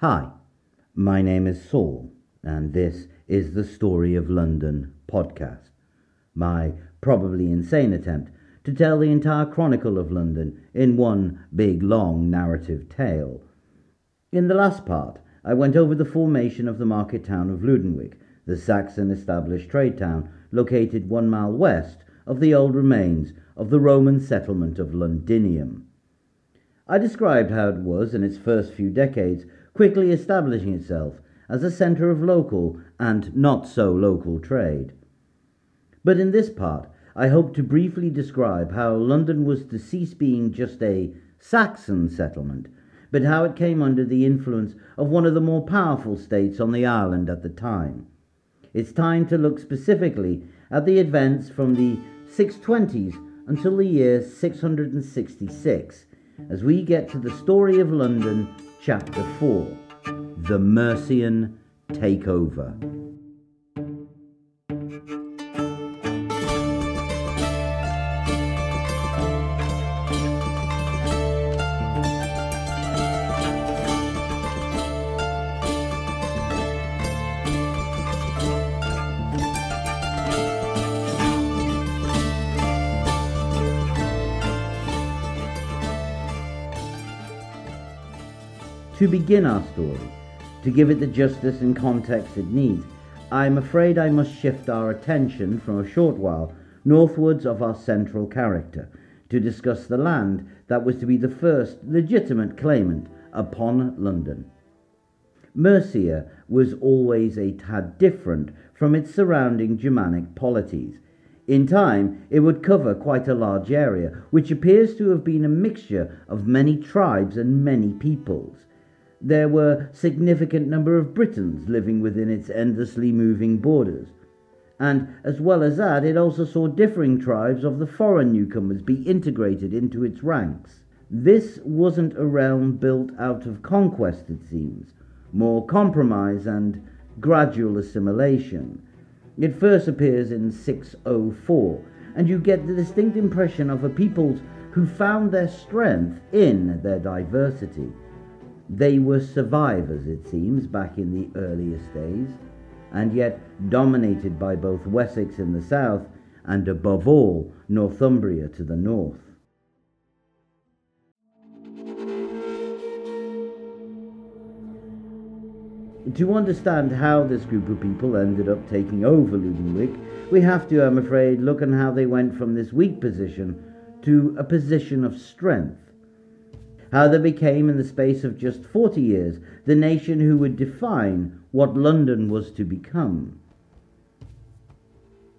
Hi, my name is Saul, and this is the Story of London podcast. My probably insane attempt to tell the entire chronicle of London in one big long narrative tale. In the last part, I went over the formation of the market town of Ludenwic, the Saxon established trade town located one mile west of the old remains of the Roman settlement of Londinium. I described how it was, in its first few decades, quickly establishing itself as a centre of local and not so local trade. But in this part, I hope to briefly describe how London was to cease being just a Saxon settlement, but how it came under the influence of one of the more powerful states on the island at the time. It's time to look specifically at the events from the 620s until the year 666 as we get to the story of London Chapter 4 The Mercian Takeover. To begin our story, to give it the justice and context it needs, I am afraid I must shift our attention from a short while northwards of our central character to discuss the land that was to be the first legitimate claimant upon London. Mercia was always a tad different from its surrounding Germanic polities. In time, it would cover quite a large area, which appears to have been a mixture of many tribes and many peoples. There were significant number of Britons living within its endlessly moving borders. And as well as that, it also saw differing tribes of the foreign newcomers be integrated into its ranks. This wasn't a realm built out of conquest, it seems, more compromise and gradual assimilation. It first appears in 604, and you get the distinct impression of a peoples who found their strength in their diversity. They were survivors, it seems, back in the earliest days, and yet dominated by both Wessex in the south and, above all, Northumbria to the north. To understand how this group of people ended up taking over Ludenwic, we have to, I'm afraid, look at how they went from this weak position to a position of strength how they became, in the space of just 40 years, the nation who would define what London was to become.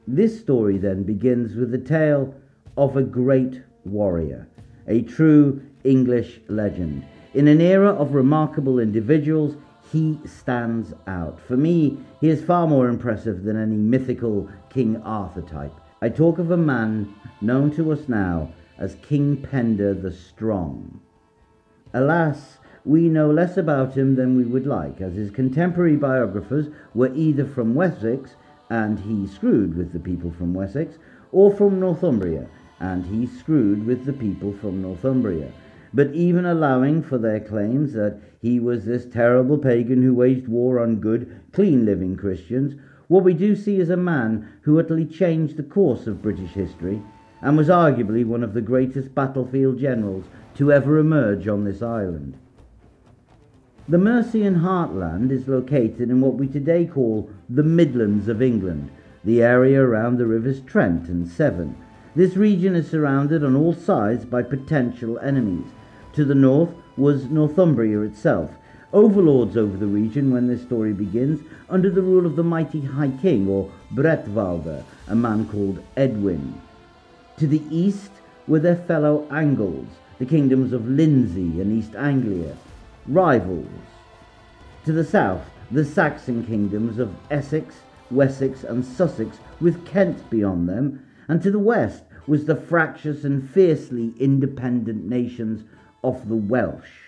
This story then begins with the tale of a great warrior, a true English legend. In an era of remarkable individuals, he stands out. For me, he is far more impressive than any mythical King Arthur type. I talk of a man known to us now as King Penda the Strong. Alas, we know less about him than we would like, as his contemporary biographers were either from Wessex, and he screwed with the people from Wessex, or from Northumbria, and he screwed with the people from Northumbria. But even allowing for their claims that he was this terrible pagan who waged war on good, clean living Christians, what we do see is a man who utterly changed the course of British history and was arguably one of the greatest battlefield generals to ever emerge on this island. The Mercian heartland is located in what we today call the Midlands of England, the area around the rivers Trent and Severn. This region is surrounded on all sides by potential enemies. To the north was Northumbria itself, overlords over the region when this story begins, under the rule of the mighty High King, or Bretwalda, a man called Edwin. To the east were their fellow Angles, the kingdoms of Lindsey and East Anglia, rivals. To the south, the Saxon kingdoms of Essex, Wessex, and Sussex, with Kent beyond them, and to the west was the fractious and fiercely independent nations of the Welsh.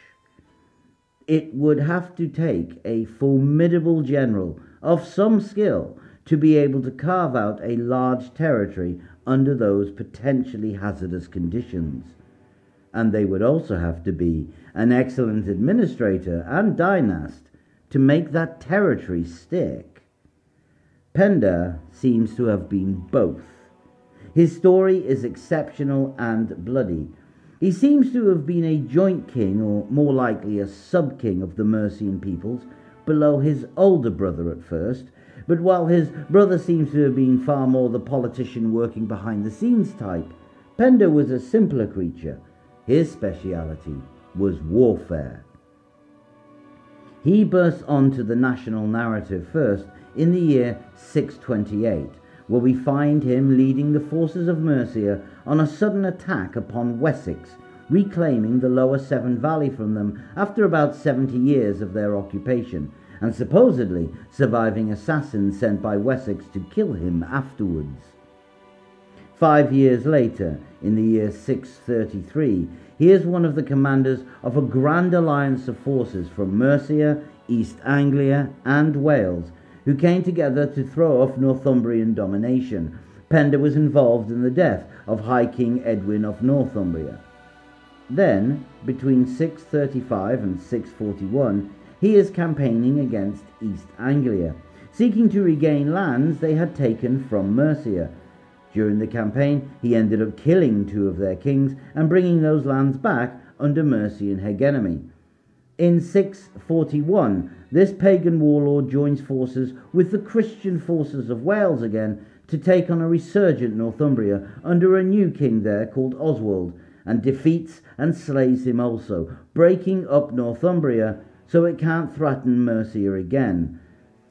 It would have to take a formidable general of some skill to be able to carve out a large territory under those potentially hazardous conditions. And they would also have to be an excellent administrator and dynast to make that territory stick. Penda seems to have been both. His story is exceptional and bloody. He seems to have been a joint king, or more likely a sub king of the Mercian peoples, below his older brother at first, but while his brother seems to have been far more the politician working behind the scenes type, Penda was a simpler creature. His speciality was warfare. He bursts onto the national narrative first in the year 628, where we find him leading the forces of Mercia on a sudden attack upon Wessex, reclaiming the lower Severn Valley from them after about 70 years of their occupation, and supposedly surviving assassins sent by Wessex to kill him afterwards. Five years later, in the year 633, he is one of the commanders of a grand alliance of forces from Mercia, East Anglia, and Wales, who came together to throw off Northumbrian domination. Penda was involved in the death of High King Edwin of Northumbria. Then, between 635 and 641, he is campaigning against East Anglia, seeking to regain lands they had taken from Mercia. During the campaign, he ended up killing two of their kings and bringing those lands back under Mercian hegemony. In 641, this pagan warlord joins forces with the Christian forces of Wales again to take on a resurgent Northumbria under a new king there called Oswald, and defeats and slays him also, breaking up Northumbria so it can't threaten Mercia again.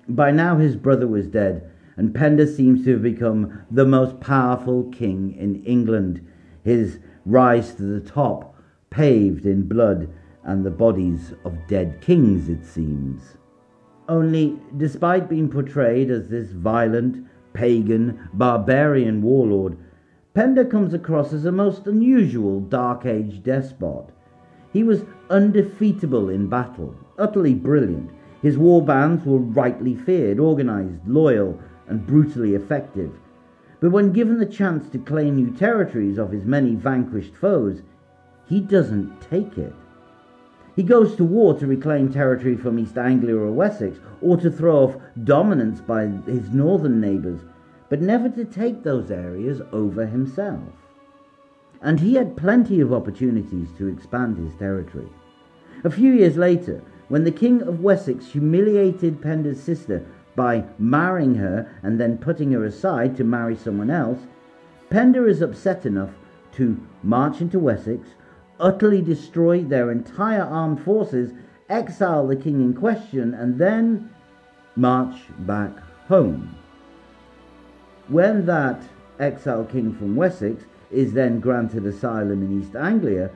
By now his brother was dead, and Penda seems to have become the most powerful king in England. His rise to the top paved in blood and the bodies of dead kings, it seems. Only, despite being portrayed as this violent, pagan, barbarian warlord, Penda comes across as a most unusual Dark Age despot. He was undefeatable in battle, utterly brilliant. His war bands were rightly feared, organized, loyal, and brutally effective. But when given the chance to claim new territories of his many vanquished foes, he doesn't take it. He goes to war to reclaim territory from East Anglia or Wessex, or to throw off dominance by his northern neighbours, but never to take those areas over himself. And he had plenty of opportunities to expand his territory. A few years later, when the King of Wessex humiliated Penda's sister by marrying her and then putting her aside to marry someone else, Penda is upset enough to march into Wessex, utterly destroy their entire armed forces, exile the king in question, and then march back home. When that exiled king from Wessex is then granted asylum in East Anglia,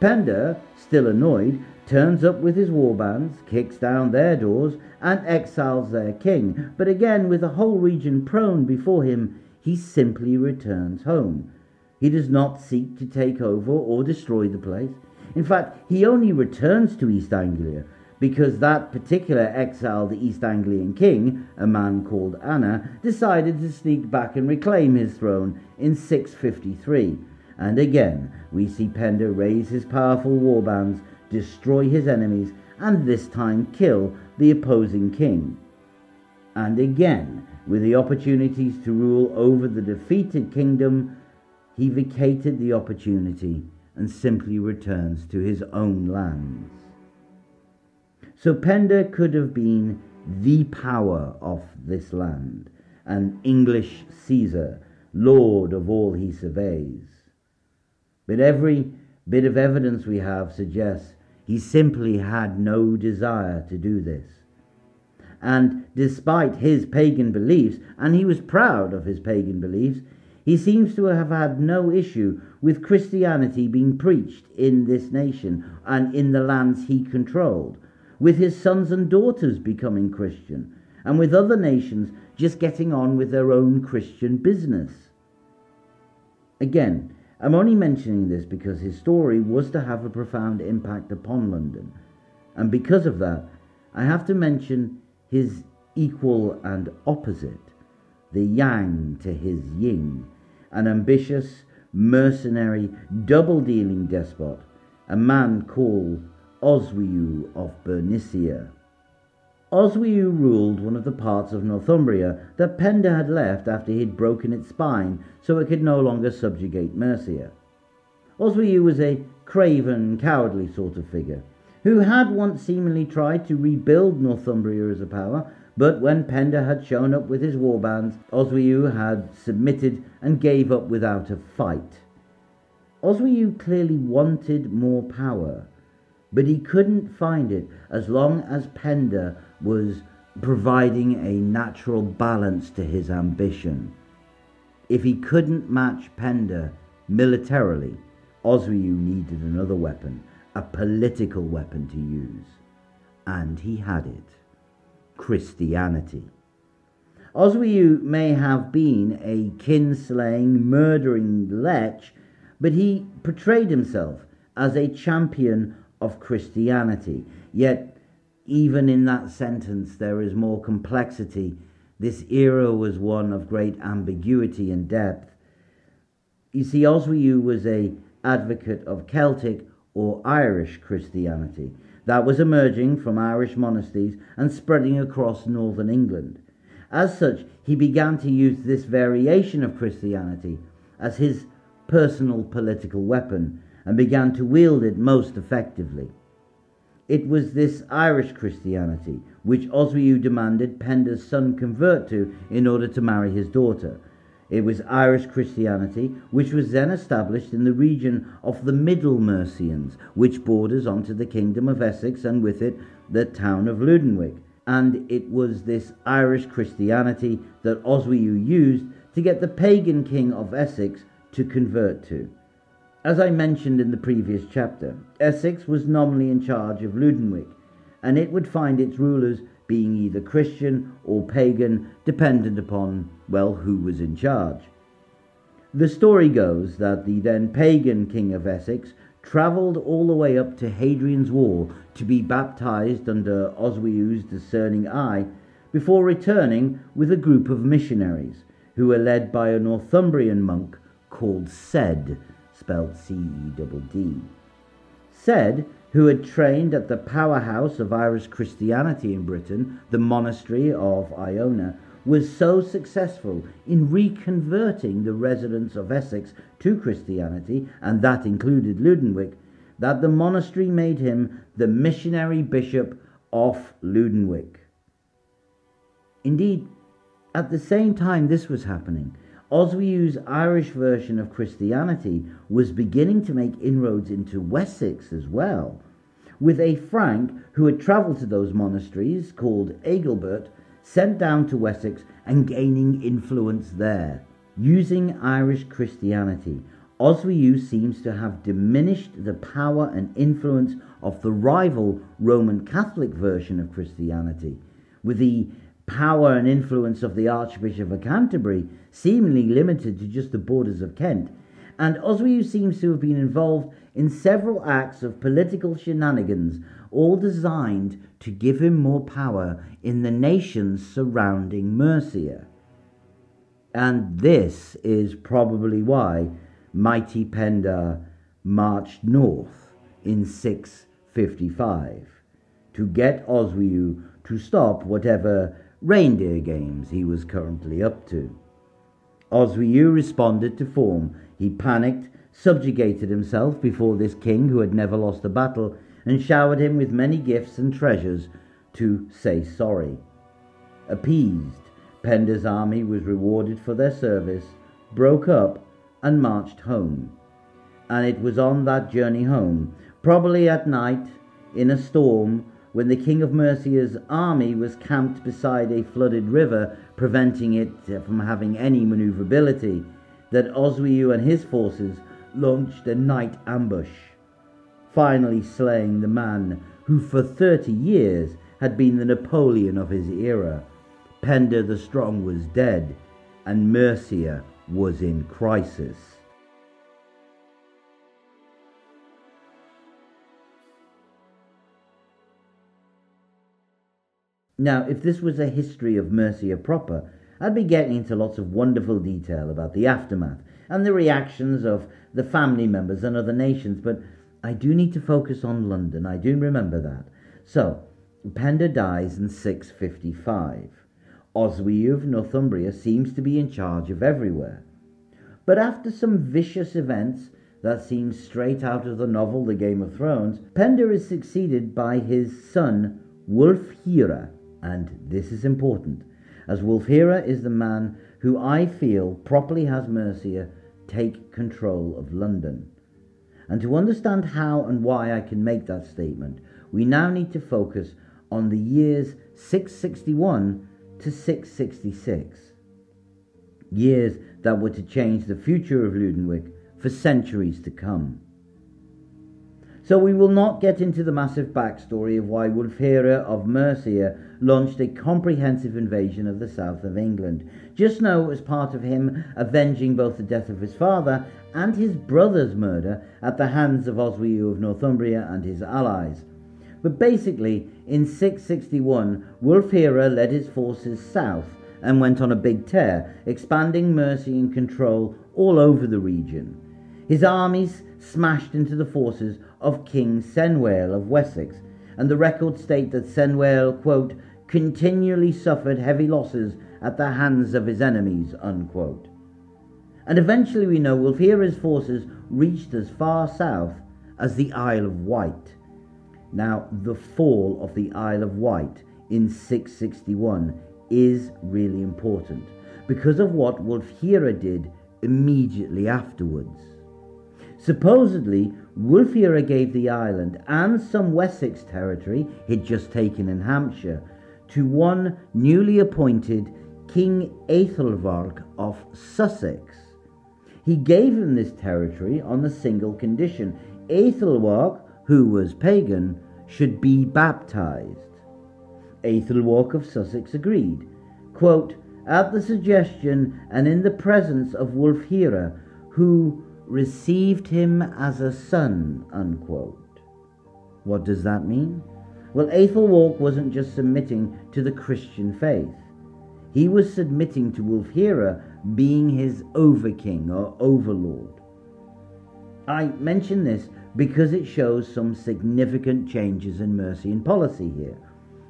Penda, still annoyed, turns up with his warbands, kicks down their doors, and exiles their king. But again, with the whole region prone before him, he simply returns home. He does not seek to take over or destroy the place. In fact, he only returns to East Anglia because that particular exiled East Anglian king, a man called Anna, decided to sneak back and reclaim his throne in 653. And again, we see Penda raise his powerful warbands, destroy his enemies, and this time kill the opposing king. And again, with the opportunities to rule over the defeated kingdom, he vacated the opportunity and simply returns to his own lands. So Penda could have been the power of this land, an English Caesar, lord of all he surveys. But every bit of evidence we have suggests he simply had no desire to do this. And despite his pagan beliefs, and he was proud of his pagan beliefs, he seems to have had no issue with Christianity being preached in this nation and in the lands he controlled with his sons and daughters becoming Christian, and with other nations just getting on with their own Christian business. Again, I'm only mentioning this because his story was to have a profound impact upon London, and because of that, I have to mention his equal and opposite, the yang to his yin, an ambitious, mercenary, double dealing despot, a man called Oswiu of Bernicia. Oswiu ruled one of the parts of Northumbria that Penda had left after he had broken its spine so it could no longer subjugate Mercia. Oswiu was a craven, cowardly sort of figure, who had once seemingly tried to rebuild Northumbria as a power, but when Penda had shown up with his warbands, Oswiu had submitted and gave up without a fight. Oswiu clearly wanted more power, but he couldn't find it as long as Penda was providing a natural balance to his ambition. If he couldn't match Penda militarily, Oswiu needed another weapon, a political weapon to use. And he had it Christianity. Oswiu may have been a kinslaying, murdering lech, but he portrayed himself as a champion of Christianity. Yet, even in that sentence, there is more complexity. This era was one of great ambiguity and depth. You see, Oswiu was a advocate of Celtic or Irish Christianity that was emerging from Irish monasteries and spreading across northern England. As such, he began to use this variation of Christianity as his personal political weapon and began to wield it most effectively. It was this Irish Christianity which Oswiu demanded Penda's son convert to in order to marry his daughter. It was Irish Christianity which was then established in the region of the Middle Mercians, which borders onto the kingdom of Essex and with it the town of Ludenwic. And it was this Irish Christianity that Oswiu used to get the pagan king of Essex to convert to. As I mentioned in the previous chapter, Essex was nominally in charge of Ludenwic, and it would find its rulers being either Christian or pagan, dependent upon, well, who was in charge. The story goes that the then pagan king of Essex travelled all the way up to Hadrian's Wall to be baptized under Oswiu's discerning eye before returning with a group of missionaries who were led by a Northumbrian monk called Cedd spelled C E said who had trained at the powerhouse of Irish Christianity in Britain, the monastery of Iona, was so successful in reconverting the residents of Essex to Christianity, and that included Ludenwic, that the monastery made him the missionary bishop of Ludenwic. Indeed, at the same time this was happening, Oswiu's Irish version of Christianity was beginning to make inroads into Wessex as well, with a Frank who had travelled to those monasteries, called Agilbert, sent down to Wessex and gaining influence there. Using Irish Christianity, Oswiu seems to have diminished the power and influence of the rival Roman Catholic version of Christianity, with the power and influence of the Archbishop of Canterbury seemingly limited to just the borders of Kent, and Oswiu seems to have been involved in several acts of political shenanigans, all designed to give him more power in the nations surrounding Mercia. And this is probably why mighty Penda marched north in 655 to get Oswiu to stop whatever reindeer games he was currently up to. Oswiu responded to form. He panicked, subjugated himself before this king who had never lost a battle, and showered him with many gifts and treasures to say sorry. Appeased, Penda's army was rewarded for their service, broke up, and marched home. And it was on that journey home, probably at night, in a storm, when the king of Mercia's army was camped beside a flooded river, preventing it uh, from having any maneuverability, that Oswiu and his forces launched a night ambush, finally slaying the man who for thirty years had been the Napoleon of his era. Penda the Strong was dead, and Mercia was in crisis. Now, if this was a history of Mercia proper, I'd be getting into lots of wonderful detail about the aftermath and the reactions of the family members and other nations, but I do need to focus on London. I do remember that. So, Penda dies in 655. Oswiu of Northumbria seems to be in charge of everywhere. But after some vicious events that seem straight out of the novel The Game of Thrones, Penda is succeeded by his son Wulfhere, and this is important, as Wulfhere is the man who I feel properly has Mercia take control of London. And to understand how and why I can make that statement, we now need to focus on the years 661 to 666. Years that were to change the future of Ludenwic for centuries to come. So we will not get into the massive backstory of why Wulfhere of Mercia launched a comprehensive invasion of the south of England. Just know it was part of him avenging both the death of his father and his brother's murder at the hands of Oswiu of Northumbria and his allies. But basically, in 661, Wulfhere led his forces south and went on a big tear, expanding Mercian control all over the region. His armies smashed into the forces of King Cenwalh of Wessex, and the records state that Cenwalh, quote, continually suffered heavy losses at the hands of his enemies, unquote. And eventually we know Wulfhere's forces reached as far south as the Isle of Wight. Now, the fall of the Isle of Wight in 661 is really important because of what Wulfhere did immediately afterwards. Supposedly, Wulfhere gave the island and some Wessex territory he'd just taken in Hampshire to one newly appointed King Aethelwulf of Sussex. He gave him this territory on the single condition Aethelwulf, who was pagan, should be baptized. Aethelwulf of Sussex agreed. Quote, at the suggestion and in the presence of Wulfhere, who received him as a son. Unquote. What does that mean? Well, Aethelwulf wasn't just submitting to the Christian faith. He was submitting to Wulfhere being his overking or overlord. I mention this because it shows some significant changes in Mercian policy here.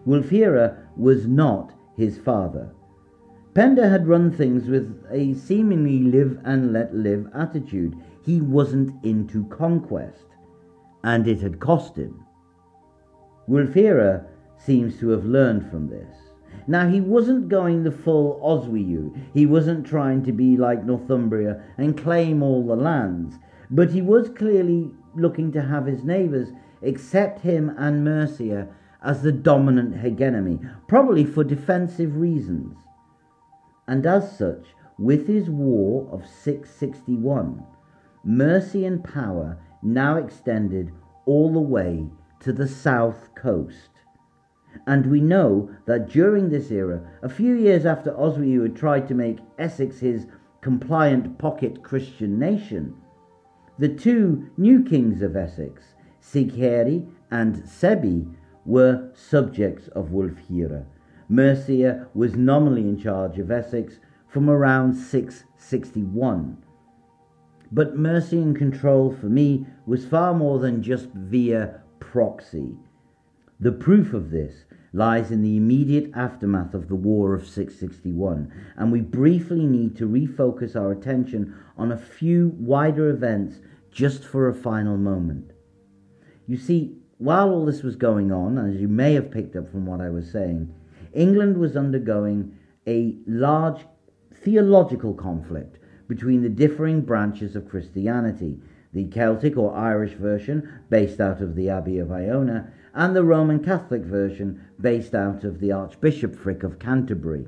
Wulfhere was not his father. Penda had run things with a seemingly live and let live attitude. He wasn't into conquest, and it had cost him. Wulfhere seems to have learned from this. Now, he wasn't going the full Oswiu. He wasn't trying to be like Northumbria and claim all the lands, but he was clearly looking to have his neighbours accept him and Mercia as the dominant hegemony, probably for defensive reasons. And as such, with his war of 661, Mercian power now extended all the way to the south coast. And we know that during this era, a few years after Oswiu had tried to make Essex his compliant pocket Christian nation, the two new kings of Essex, Sighere and Sebbi, were subjects of Wulfhere. Mercia was nominally in charge of Essex from around 661. But Mercian control for me was far more than just via proxy. The proof of this lies in the immediate aftermath of the War of 661, and we briefly need to refocus our attention on a few wider events just for a final moment. You see, while all this was going on, as you may have picked up from what I was saying, England was undergoing a large theological conflict between the differing branches of Christianity the Celtic or Irish version, based out of the Abbey of Iona, and the Roman Catholic version, based out of the Archbishopric of Canterbury.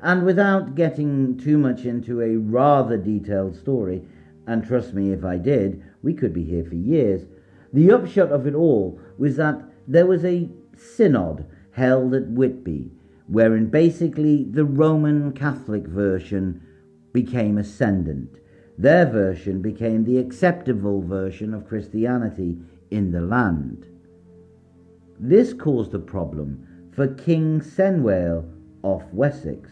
And without getting too much into a rather detailed story, and trust me, if I did, we could be here for years, the upshot of it all was that there was a synod held at Whitby, wherein basically the Roman Catholic version became ascendant their version became the acceptable version of Christianity in the land. This caused a problem for King Cenwalh of Wessex.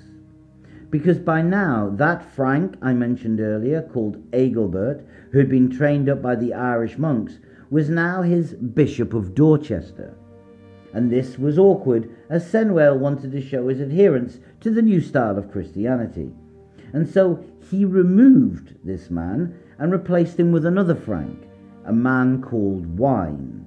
because by now that Frank I mentioned earlier, called Agilbert, who had been trained up by the Irish monks, was now his Bishop of Dorchester. And this was awkward, as Cenwalh wanted to show his adherence to the new style of Christianity. And so he removed this man and replaced him with another Frank, a man called Wine.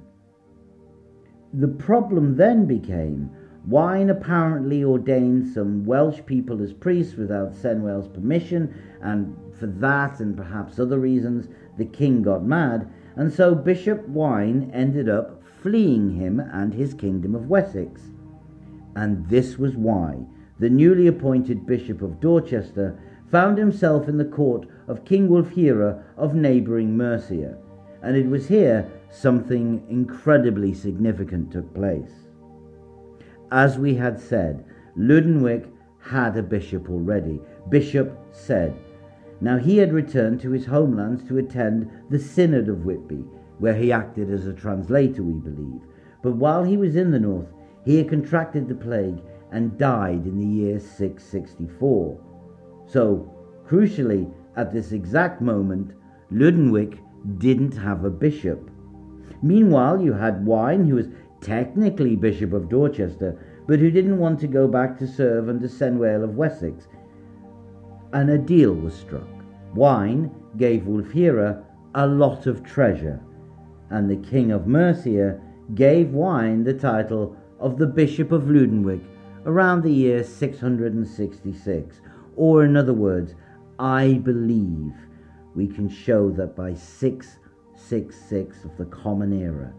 The problem then became Wine apparently ordained some Welsh people as priests without Cenwalh's permission, and for that and perhaps other reasons, the king got mad, and so Bishop Wine ended up fleeing him and his kingdom of Wessex. And this was why the newly appointed Bishop of Dorchester found himself in the court of King Wulfhere of neighbouring Mercia, and it was here something incredibly significant took place. As we had Cedd, Ludenwic had a bishop already, Bishop said. Now he had returned to his homelands to attend the Synod of Whitby, where he acted as a translator, we believe. But while he was in the north, he had contracted the plague and died in the year 664. So, crucially, at this exact moment, Ludenwic didn't have a bishop. Meanwhile, you had Wine, who was technically Bishop of Dorchester, but who didn't want to go back to serve under Cenwalh of Wessex. And a deal was struck. Wine gave Wulfhere a lot of treasure, and the King of Mercia gave Wine the title of the Bishop of Ludenwic around the year 666. Or, in other words, I believe we can show that by 666 of the Common Era,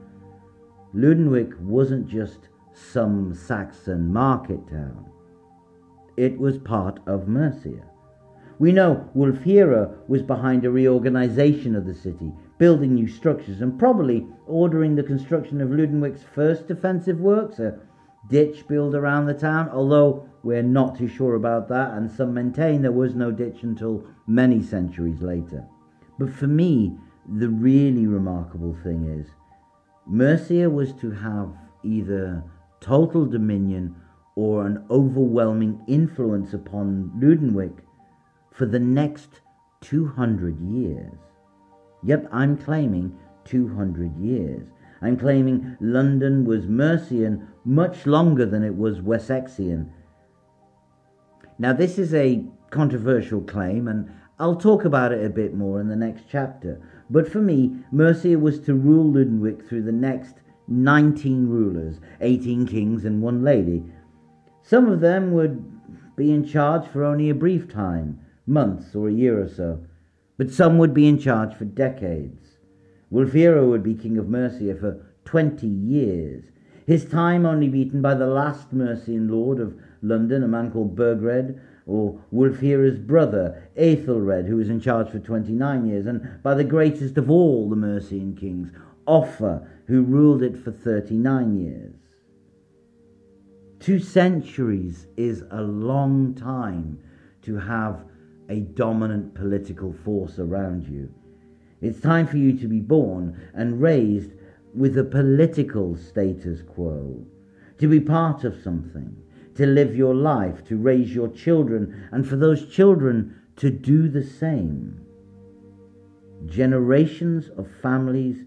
Ludenwic wasn't just some Saxon market town, it was part of Mercia. We know Wulfhere was behind a reorganization of the city, building new structures, and probably ordering the construction of Ludenwic's first defensive works, a ditch built around the town, although we're not too sure about that, and some maintain there was no ditch until many centuries later. But for me, the really remarkable thing is Mercia was to have either total dominion or an overwhelming influence upon Ludenwic for the next 200 years. Yep, I'm claiming 200 years. I'm claiming London was Mercian much longer than it was Wessexian. Now, this is a controversial claim, and I'll talk about it a bit more in the next chapter. But for me, Mercia was to rule Ludenwic through the next 19 rulers, 18 kings, and one lady. Some of them would be in charge for only a brief time, months or a year or so, but some would be in charge for decades. Wulfhere would be king of Mercia for 20 years, his time only beaten by the last Mercian lord of London, a man called Burgred, or Wulfhere's brother, Aethelred, who was in charge for 29 years, and by the greatest of all the Mercian kings, Offa, who ruled it for 39 years. Two centuries is a long time to have a dominant political force around you. It's time for you to be born and raised with a political status quo, to be part of something, to live your life, to raise your children, and for those children to do the same. Generations of families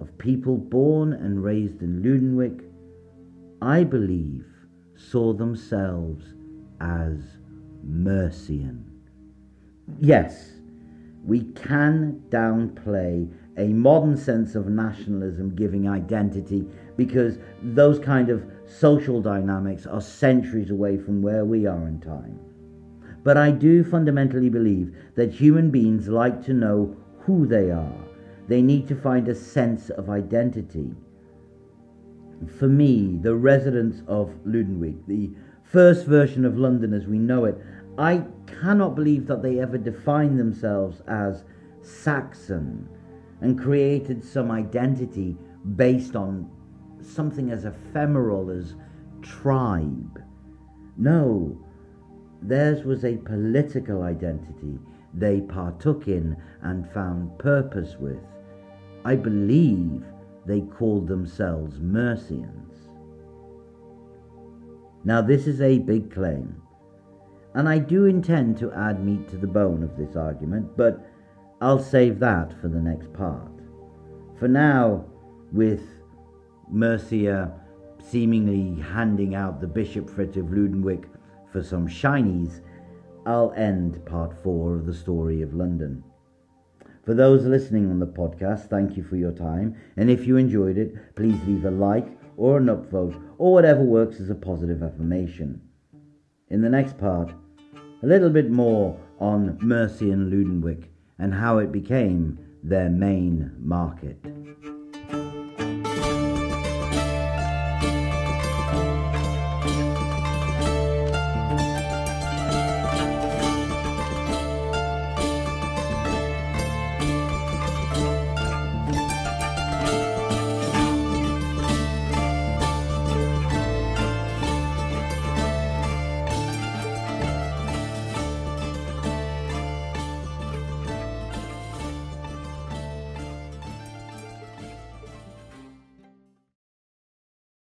of people born and raised in Ludenwic, I believe, saw themselves as Mercian. Yes, we can downplay a modern sense of nationalism giving identity because those kind of social dynamics are centuries away from where we are in time. But I do fundamentally believe that human beings like to know who they are they need to find a sense of identity. For me, the residents of Ludenwic, the first version of London as we know it, I cannot believe that they ever defined themselves as Saxon and created some identity based on something as ephemeral as tribe. No, theirs was a political identity they partook in and found purpose with. I believe they called themselves Mercians. Now, this is a big claim, and I do intend to add meat to the bone of this argument, but I'll save that for the next part. For now, with Mercia seemingly handing out the bishopric of Ludenwic for some shinies, I'll end part four of the story of London. For those listening on the podcast, thank you for your time, and if you enjoyed it, please leave a like or an upvote or whatever works as a positive affirmation. In the next part, a little bit more on Mercia and Ludenwic and how it became their main market.